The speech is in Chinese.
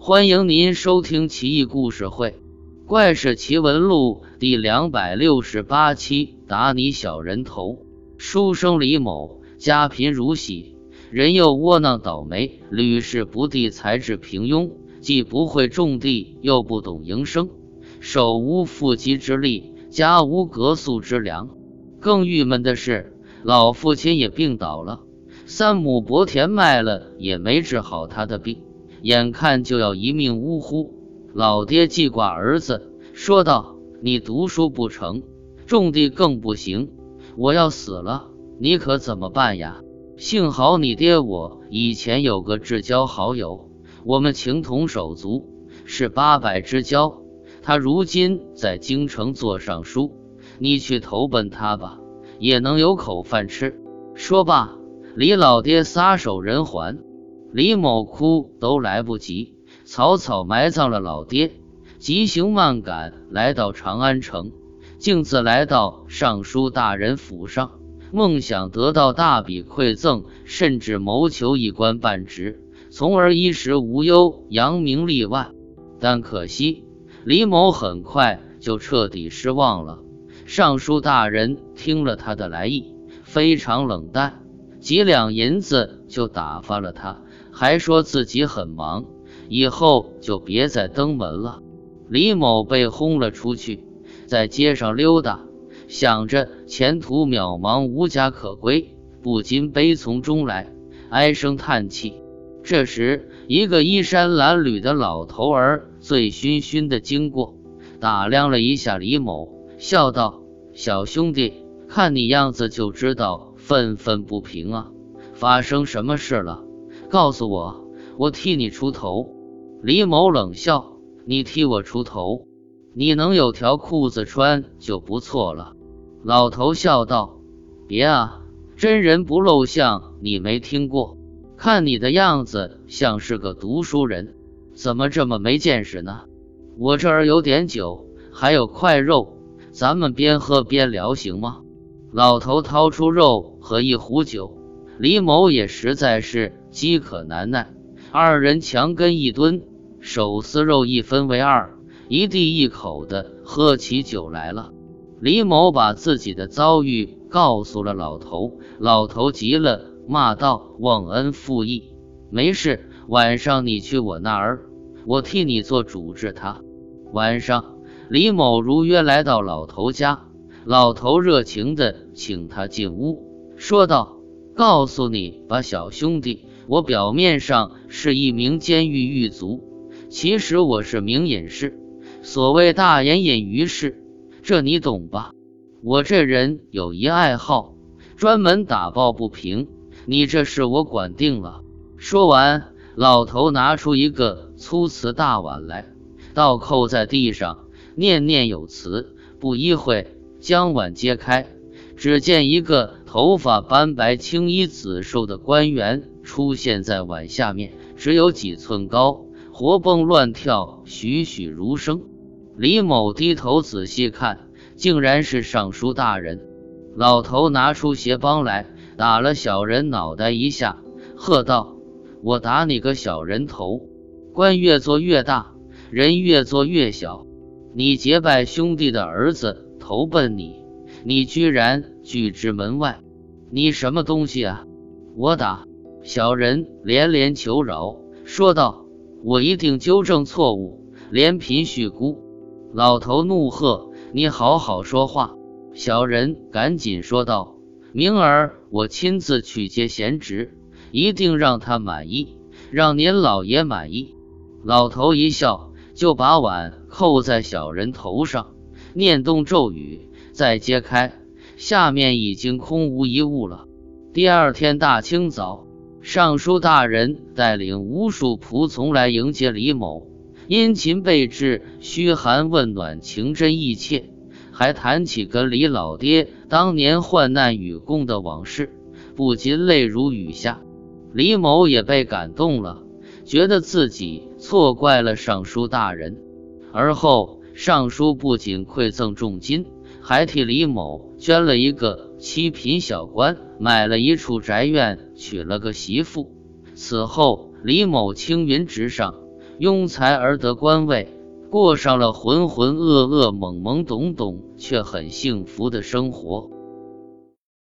欢迎您收听《奇异故事会·怪事奇闻录》第两百六十八期。打你小人头！书生李某家贫如洗，人又窝囊倒霉，屡试不第，才智平庸，既不会种地，又不懂营生，手无缚鸡之力，家无隔宿之粮。更郁闷的是，老父亲也病倒了，三亩薄田卖了也没治好他的病。眼看就要一命呜呼，老爹记挂儿子，说道：“你读书不成，种地更不行，我要死了，你可怎么办呀？”幸好你爹我以前有个至交好友，我们情同手足，是八百之交。他如今在京城做尚书，你去投奔他吧，也能有口饭吃。说罢，李老爹撒手人寰。李某哭都来不及，草草埋葬了老爹，急行慢赶来到长安城，径自来到尚书大人府上，梦想得到大笔馈赠，甚至谋求一官半职，从而衣食无忧，扬名立万。但可惜，李某很快就彻底失望了。尚书大人听了他的来意，非常冷淡，几两银子就打发了他。还说自己很忙，以后就别再登门了。李某被轰了出去，在街上溜达，想着前途渺茫，无家可归，不禁悲从中来，唉声叹气。这时，一个衣衫褴褛的老头儿醉醺醺的经过，打量了一下李某，笑道：“小兄弟，看你样子就知道愤愤不平啊，发生什么事了？”告诉我，我替你出头。李某冷笑：“你替我出头，你能有条裤子穿就不错了。”老头笑道：“别啊，真人不露相，你没听过？看你的样子像是个读书人，怎么这么没见识呢？我这儿有点酒，还有块肉，咱们边喝边聊，行吗？”老头掏出肉和一壶酒。李某也实在是饥渴难耐，二人强根一蹲，手撕肉一分为二，一地一口的喝起酒来了。李某把自己的遭遇告诉了老头，老头急了，骂道：“忘恩负义！没事，晚上你去我那儿，我替你做主治他。”晚上，李某如约来到老头家，老头热情的请他进屋，说道。告诉你吧，小兄弟，我表面上是一名监狱狱卒，其实我是名隐士。所谓大隐隐于市，这你懂吧？我这人有一爱好，专门打抱不平。你这事我管定了。说完，老头拿出一个粗瓷大碗来，倒扣在地上，念念有词。不一会，将碗揭开。只见一个头发斑白、青衣紫瘦的官员出现在碗下面，只有几寸高，活蹦乱跳，栩栩如生。李某低头仔细看，竟然是尚书大人。老头拿出鞋帮来，打了小人脑袋一下，喝道：“我打你个小人头！官越做越大，人越做越小。你结拜兄弟的儿子投奔你。”你居然拒之门外！你什么东西啊？我打小人连连求饶，说道：“我一定纠正错误，连贫恤孤。”老头怒喝：“你好好说话！”小人赶紧说道：“明儿我亲自去接贤侄，一定让他满意，让您老爷满意。”老头一笑，就把碗扣在小人头上，念动咒语。再揭开，下面已经空无一物了。第二天大清早，尚书大人带领无数仆从来迎接李某，殷勤备至，嘘寒问暖，情真意切，还谈起跟李老爹当年患难与共的往事，不禁泪如雨下。李某也被感动了，觉得自己错怪了尚书大人。而后，尚书不仅馈赠重金。还替李某捐了一个七品小官，买了一处宅院，娶了个媳妇。此后，李某青云直上，庸才而得官位，过上了浑浑噩噩、懵懵懂懂却很幸福的生活。